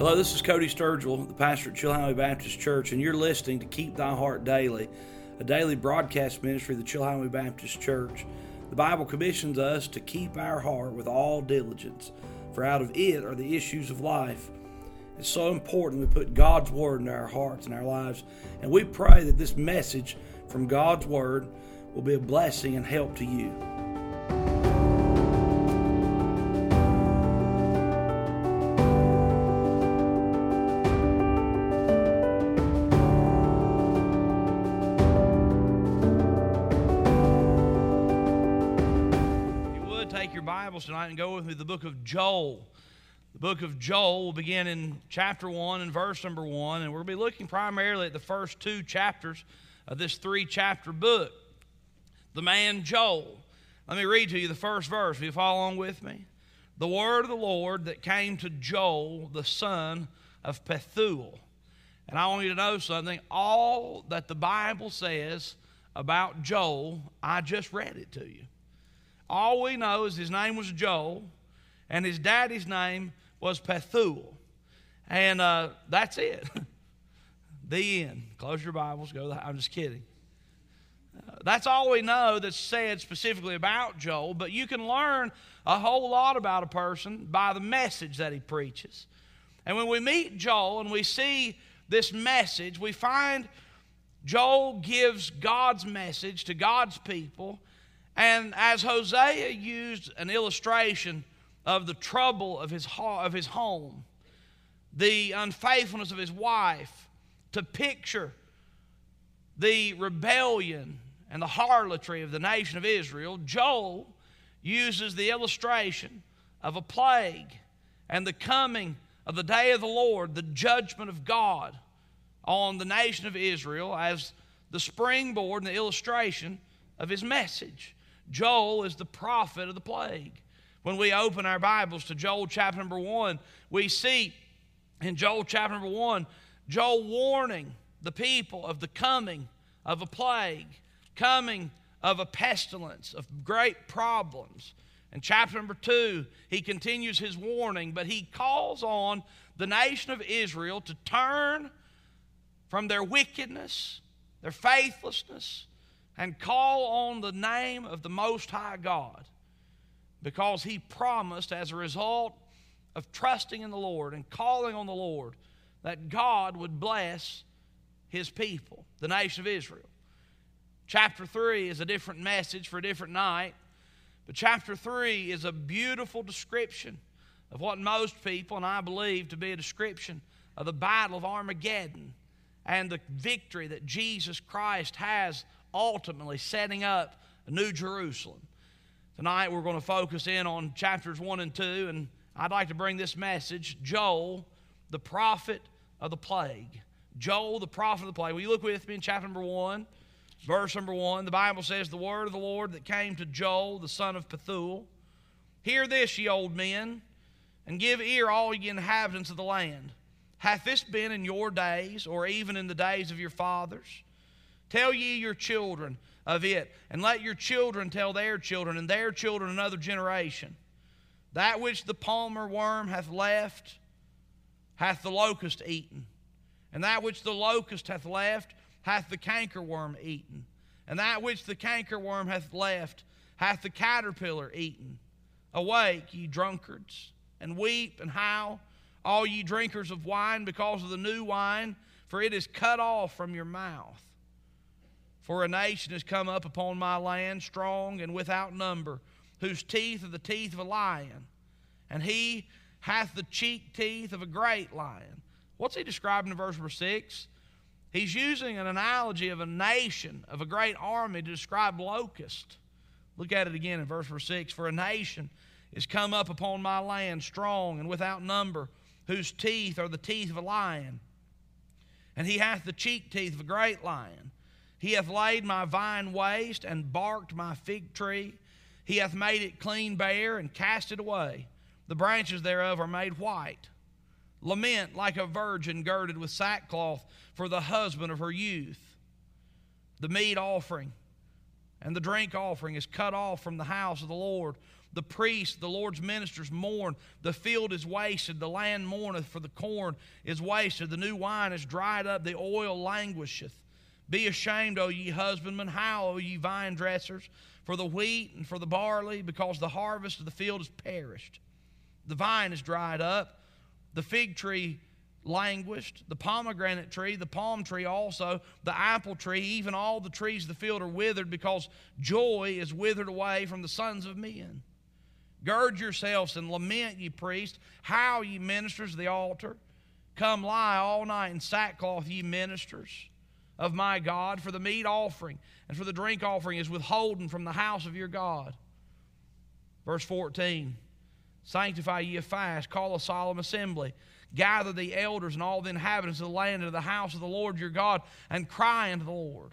Hello, this is Cody Sturgill, the pastor at Chilhowee Baptist Church, and you're listening to Keep Thy Heart Daily, a daily broadcast ministry of the Chilhowee Baptist Church. The Bible commissions us to keep our heart with all diligence, for out of it are the issues of life. It's so important we put God's Word into our hearts and our lives, and we pray that this message from God's Word will be a blessing and help to you. you Joel. The book of Joel will begin in chapter 1 and verse number 1, and we'll be looking primarily at the first two chapters of this three chapter book. The man Joel. Let me read to you the first verse. Will you follow along with me? The word of the Lord that came to Joel, the son of Pethuel. And I want you to know something. All that the Bible says about Joel, I just read it to you. All we know is his name was Joel, and his daddy's name was Pethuel. And uh, that's it. the end. Close your Bibles. Go. The, I'm just kidding. Uh, that's all we know that's said specifically about Joel, but you can learn a whole lot about a person by the message that he preaches. And when we meet Joel and we see this message, we find Joel gives God's message to God's people. And as Hosea used an illustration of the trouble of his, of his home, the unfaithfulness of his wife, to picture the rebellion and the harlotry of the nation of Israel, Joel uses the illustration of a plague and the coming of the day of the Lord, the judgment of God on the nation of Israel as the springboard and the illustration of his message. Joel is the prophet of the plague. When we open our Bibles to Joel chapter number one, we see in Joel chapter number one, Joel warning the people of the coming of a plague, coming of a pestilence, of great problems. In chapter number two, he continues his warning, but he calls on the nation of Israel to turn from their wickedness, their faithlessness, and call on the name of the Most High God because he promised as a result of trusting in the Lord and calling on the Lord that God would bless his people, the nation of Israel. Chapter 3 is a different message for a different night, but chapter 3 is a beautiful description of what most people, and I believe to be a description of the battle of Armageddon and the victory that Jesus Christ has ultimately setting up a new Jerusalem. Tonight we're going to focus in on chapters 1 and 2, and I'd like to bring this message Joel, the prophet of the plague. Joel, the prophet of the plague. Will you look with me in chapter number 1, verse number 1? The Bible says, The word of the Lord that came to Joel, the son of Pethuel. Hear this, ye old men, and give ear, all ye inhabitants of the land. Hath this been in your days, or even in the days of your fathers? Tell ye your children of it, and let your children tell their children, and their children another generation. That which the palmer worm hath left, hath the locust eaten. And that which the locust hath left, hath the cankerworm eaten. And that which the cankerworm hath left, hath the caterpillar eaten. Awake, ye drunkards, and weep and howl, all ye drinkers of wine, because of the new wine, for it is cut off from your mouth. For a nation has come up upon my land, strong and without number, whose teeth are the teeth of a lion, and he hath the cheek teeth of a great lion. What's he describing in verse number 6? He's using an analogy of a nation, of a great army, to describe locust. Look at it again in verse number 6. For a nation is come up upon my land, strong and without number, whose teeth are the teeth of a lion, and he hath the cheek teeth of a great lion. He hath laid my vine waste and barked my fig tree. He hath made it clean bare and cast it away. The branches thereof are made white. Lament like a virgin girded with sackcloth for the husband of her youth. The meat offering and the drink offering is cut off from the house of the Lord. The priests, the Lord's ministers mourn. The field is wasted. The land mourneth, for the corn is wasted. The new wine is dried up. The oil languisheth. Be ashamed, O ye husbandmen. How, O ye vine dressers, for the wheat and for the barley, because the harvest of the field is perished. The vine is dried up. The fig tree languished, the pomegranate tree, the palm tree also, the apple tree, even all the trees of the field are withered because joy is withered away from the sons of men. Gird yourselves and lament, ye priests, how ye ministers of the altar. Come lie all night in sackcloth, ye ministers of my God, for the meat offering and for the drink offering is withholden from the house of your God. Verse 14 Sanctify ye a fast, call a solemn assembly gather the elders and all the inhabitants of the land into the house of the Lord your God and cry unto the Lord.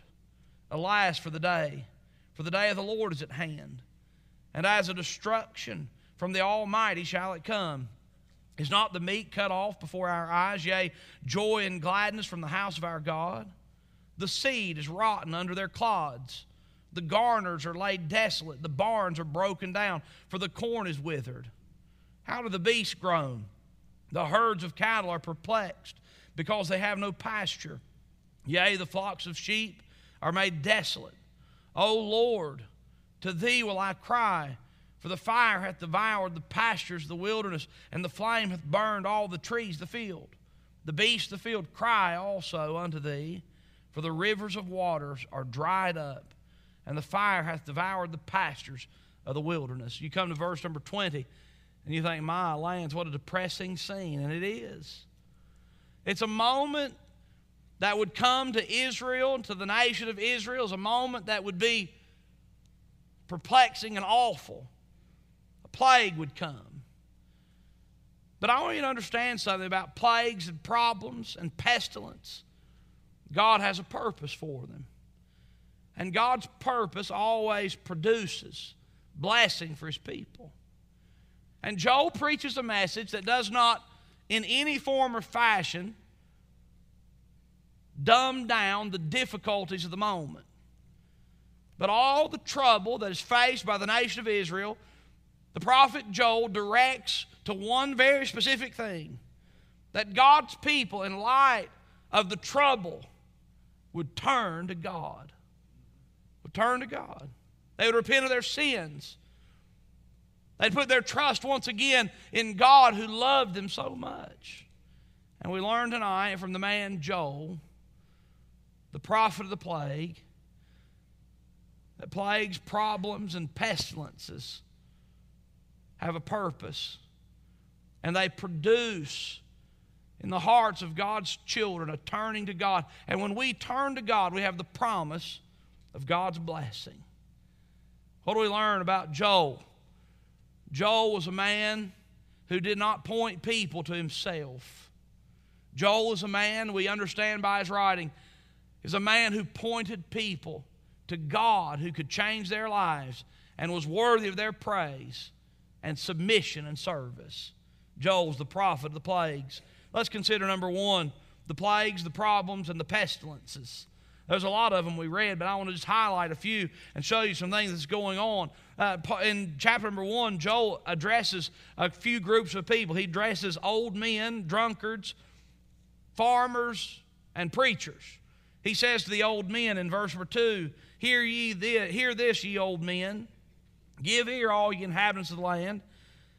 Alas for the day, for the day of the Lord is at hand. And as a destruction from the Almighty shall it come. Is not the meat cut off before our eyes, yea, joy and gladness from the house of our God? The seed is rotten under their clods. The garners are laid desolate. The barns are broken down, for the corn is withered. How do the beasts groan? The herds of cattle are perplexed because they have no pasture. Yea, the flocks of sheep are made desolate. O Lord, to thee will I cry, for the fire hath devoured the pastures of the wilderness, and the flame hath burned all the trees of the field. The beasts of the field cry also unto thee, for the rivers of waters are dried up, and the fire hath devoured the pastures of the wilderness. You come to verse number 20. And you think, my lands, what a depressing scene. And it is. It's a moment that would come to Israel to the nation of Israel is a moment that would be perplexing and awful. A plague would come. But I want you to understand something about plagues and problems and pestilence. God has a purpose for them. And God's purpose always produces blessing for his people. And Joel preaches a message that does not, in any form or fashion, dumb down the difficulties of the moment. But all the trouble that is faced by the nation of Israel, the prophet Joel directs to one very specific thing that God's people, in light of the trouble, would turn to God. Would turn to God. They would repent of their sins They'd put their trust once again in God who loved them so much. And we learn tonight from the man Joel, the prophet of the plague, that plagues, problems, and pestilences have a purpose. And they produce in the hearts of God's children a turning to God. And when we turn to God, we have the promise of God's blessing. What do we learn about Joel? Joel was a man who did not point people to himself. Joel is a man, we understand by his writing, is a man who pointed people to God who could change their lives and was worthy of their praise and submission and service. Joel's the prophet of the plagues. Let's consider number one the plagues, the problems, and the pestilences. There's a lot of them we read, but I want to just highlight a few and show you some things that's going on. Uh, in chapter number one, Joel addresses a few groups of people. He addresses old men, drunkards, farmers, and preachers. He says to the old men in verse number two, Hear ye this, hear this, ye old men. Give ear, all ye inhabitants of the land.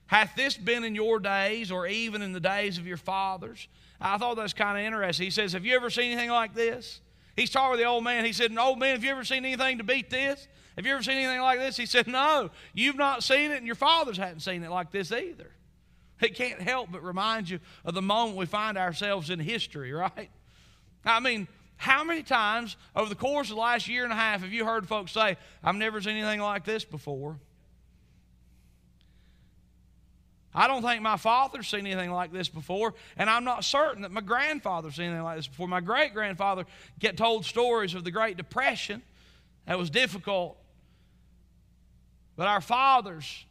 Hath this been in your days, or even in the days of your fathers? I thought that's kind of interesting. He says, Have you ever seen anything like this? He's talking with the old man. He said, Old man, have you ever seen anything to beat this? Have you ever seen anything like this? He said, No, you've not seen it, and your fathers hadn't seen it like this either. It can't help but remind you of the moment we find ourselves in history, right? I mean, how many times over the course of the last year and a half have you heard folks say, I've never seen anything like this before? I don't think my father's seen anything like this before, and I'm not certain that my grandfather's seen anything like this before. My great grandfather get told stories of the Great Depression. That was difficult. But our fathers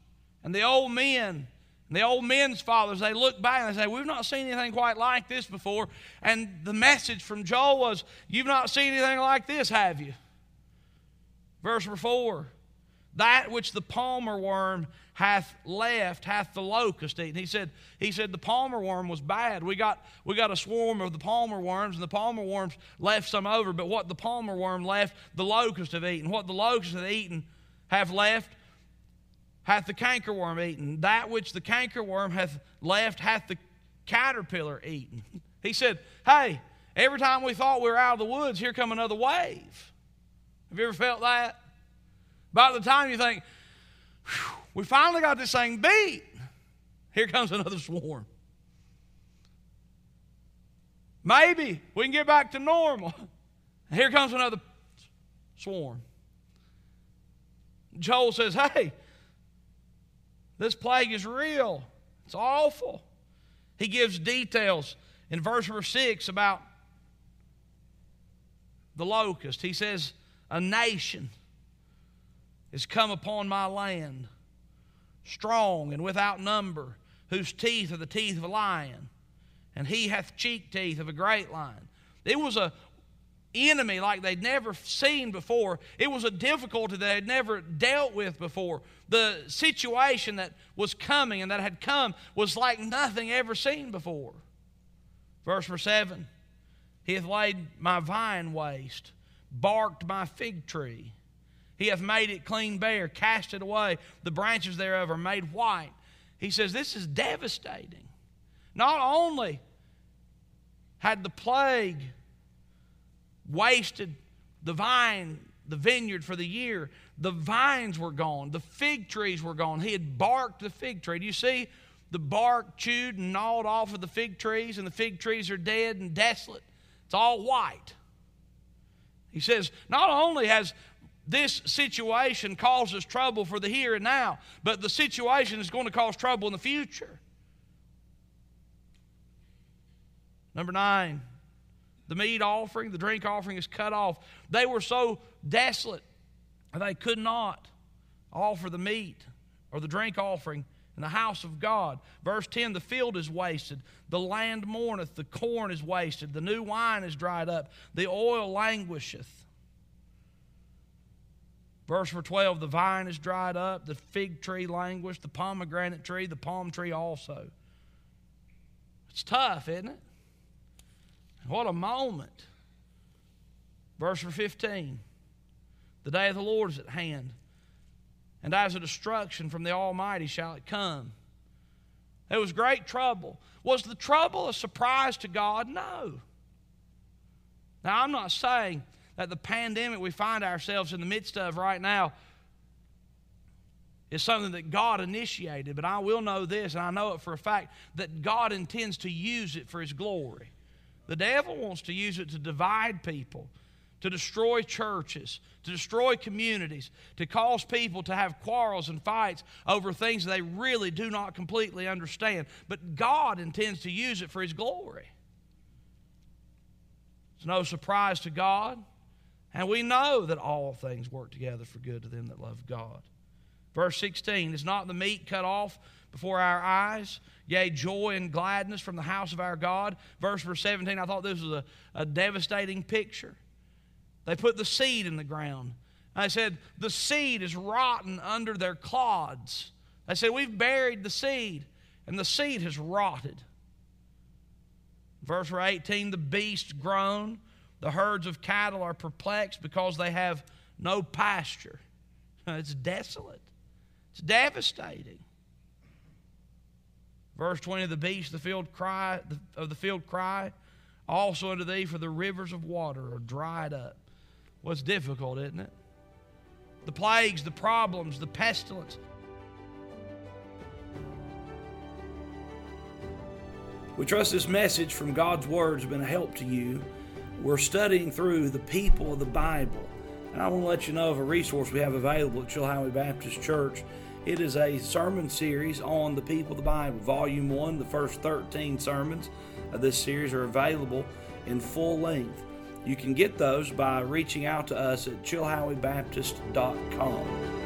and the old men and the old men's fathers, they look back and they say, We've not seen anything quite like this before. And the message from Joel was, You've not seen anything like this, have you? Verse number four that which the palmer worm hath left hath the locust eaten. He said, he said the palmer worm was bad. We got, we got a swarm of the palmer worms, and the palmer worms left some over, but what the palmer worm left, the locust have eaten. What the locust have eaten have left hath the cankerworm eaten. That which the cankerworm hath left hath the caterpillar eaten. He said, Hey, every time we thought we were out of the woods, here come another wave. Have you ever felt that? By the time you think, we finally got this thing beat, here comes another swarm. Maybe we can get back to normal. Here comes another swarm. Joel says, Hey, this plague is real. It's awful. He gives details in verse number 6 about the locust. He says, A nation is come upon my land, strong and without number, whose teeth are the teeth of a lion, and he hath cheek teeth of a great lion. It was a enemy like they'd never seen before. It was a difficulty that they had never dealt with before. The situation that was coming and that had come was like nothing ever seen before. Verse number 7 He hath laid my vine waste, barked my fig tree. He hath made it clean bare, cast it away. The branches thereof are made white. He says, This is devastating. Not only had the plague wasted the vine, the vineyard for the year. The vines were gone. The fig trees were gone. He had barked the fig tree. Do you see the bark chewed and gnawed off of the fig trees, and the fig trees are dead and desolate? It's all white. He says, not only has this situation causes trouble for the here and now, but the situation is going to cause trouble in the future. Number nine, the meat offering, the drink offering is cut off. They were so desolate they could not offer the meat or the drink offering in the house of God. Verse 10 The field is wasted, the land mourneth, the corn is wasted, the new wine is dried up, the oil languisheth. Verse 12 The vine is dried up, the fig tree languished, the pomegranate tree, the palm tree also. It's tough, isn't it? What a moment. Verse 15 The day of the Lord is at hand, and as a destruction from the Almighty shall it come. There was great trouble. Was the trouble a surprise to God? No. Now, I'm not saying that the pandemic we find ourselves in the midst of right now is something that God initiated, but I will know this, and I know it for a fact, that God intends to use it for His glory. The devil wants to use it to divide people, to destroy churches, to destroy communities, to cause people to have quarrels and fights over things they really do not completely understand. But God intends to use it for His glory. It's no surprise to God. And we know that all things work together for good to them that love God. Verse 16 Is not the meat cut off before our eyes? Yea, joy and gladness from the house of our God. Verse verse 17, I thought this was a, a devastating picture. They put the seed in the ground. I said, the seed is rotten under their clods. They said, We've buried the seed, and the seed has rotted. Verse 18, the beasts groan, the herds of cattle are perplexed because they have no pasture. It's desolate, it's devastating. Verse 20, the beasts of the field cry, of the field cry, also unto thee, for the rivers of water are dried up. What's well, difficult, isn't it? The plagues, the problems, the pestilence. We trust this message from God's Word has been a help to you. We're studying through the people of the Bible. And I want to let you know of a resource we have available at Chilhowee Baptist Church. It is a sermon series on the people of the Bible. Volume 1, the first 13 sermons of this series are available in full length. You can get those by reaching out to us at chilhoweebaptist.com.